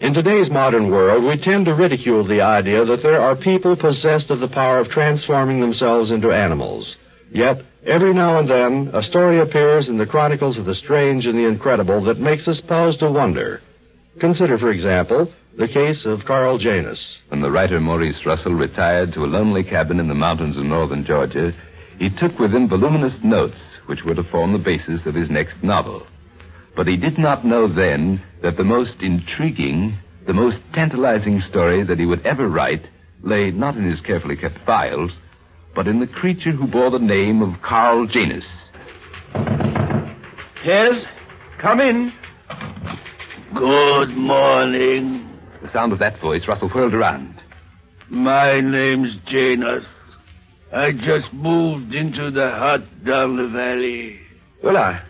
In today's modern world, we tend to ridicule the idea that there are people possessed of the power of transforming themselves into animals. Yet, every now and then, a story appears in the chronicles of the strange and the incredible that makes us pause to wonder. Consider, for example, the case of Carl Janus. When the writer Maurice Russell retired to a lonely cabin in the mountains of northern Georgia, he took with him voluminous notes which were to form the basis of his next novel. But he did not know then that the most intriguing, the most tantalizing story that he would ever write lay not in his carefully kept files, but in the creature who bore the name of Carl Janus. Yes, come in. Good morning. The sound of that voice, Russell whirled around. My name's Janus. I just moved into the hut down the valley. Well, I,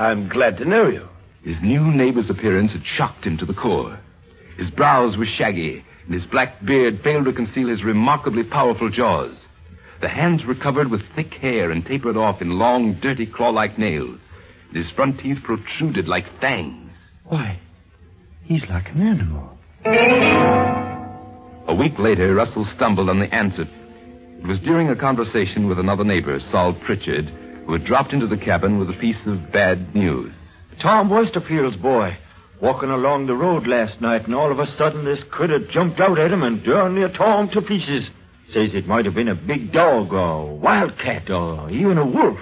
I'm glad to know you. His new neighbor's appearance had shocked him to the core. His brows were shaggy, and his black beard failed to conceal his remarkably powerful jaws. The hands were covered with thick hair and tapered off in long, dirty, claw-like nails. His front teeth protruded like fangs. Why, he's like an animal. A week later, Russell stumbled on the answer. It was during a conversation with another neighbor, Saul Pritchard, who had dropped into the cabin with a piece of bad news. Tom Westerfield's boy. Walking along the road last night, and all of a sudden this critter jumped out at him and darn near tore him to pieces. Says it might have been a big dog or a wildcat or even a wolf.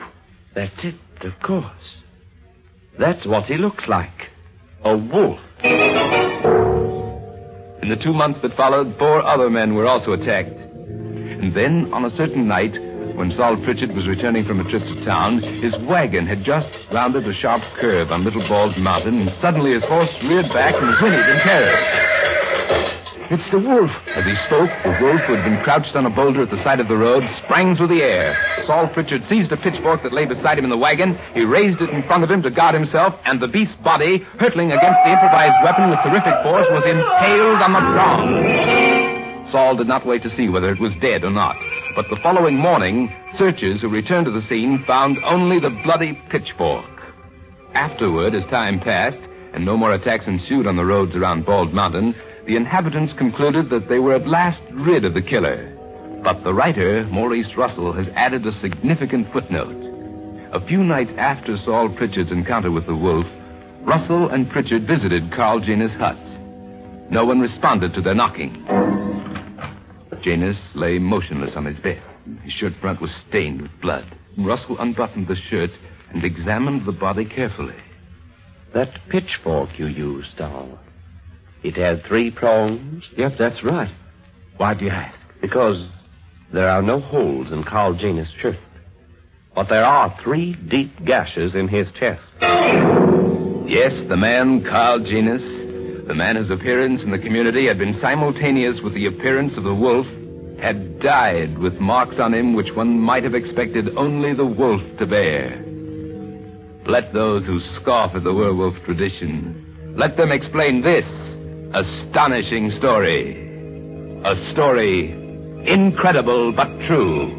That's it, of course. That's what he looks like. A wolf. In the two months that followed, four other men were also attacked. And then, on a certain night, when Saul Pritchard was returning from a trip to town, his wagon had just rounded a sharp curve on Little Bald Mountain, and suddenly his horse reared back and whinnied in terror. It's the wolf. As he spoke, the wolf, who had been crouched on a boulder at the side of the road, sprang through the air. Saul Pritchard seized a pitchfork that lay beside him in the wagon. He raised it in front of him to guard himself, and the beast's body, hurtling against the improvised weapon with terrific force, was impaled on the prong. Saul did not wait to see whether it was dead or not. But the following morning, searchers who returned to the scene found only the bloody pitchfork. Afterward, as time passed, and no more attacks ensued on the roads around Bald Mountain, the inhabitants concluded that they were at last rid of the killer. But the writer, Maurice Russell, has added a significant footnote. A few nights after Saul Pritchard's encounter with the wolf, Russell and Pritchard visited Carl Janus' hut. No one responded to their knocking. Janus lay motionless on his bed. His shirt front was stained with blood. Russell unbuttoned the shirt and examined the body carefully. That pitchfork you used, Saul. It had three prongs? Yep, that's right. Why do you ask? Because there are no holes in Carl Janus' shirt. But there are three deep gashes in his chest. Yes, the man, Carl Janus, the man whose appearance in the community had been simultaneous with the appearance of the wolf, had died with marks on him which one might have expected only the wolf to bear. Let those who scoff at the werewolf tradition, let them explain this. astonishing story. A story incredible but true.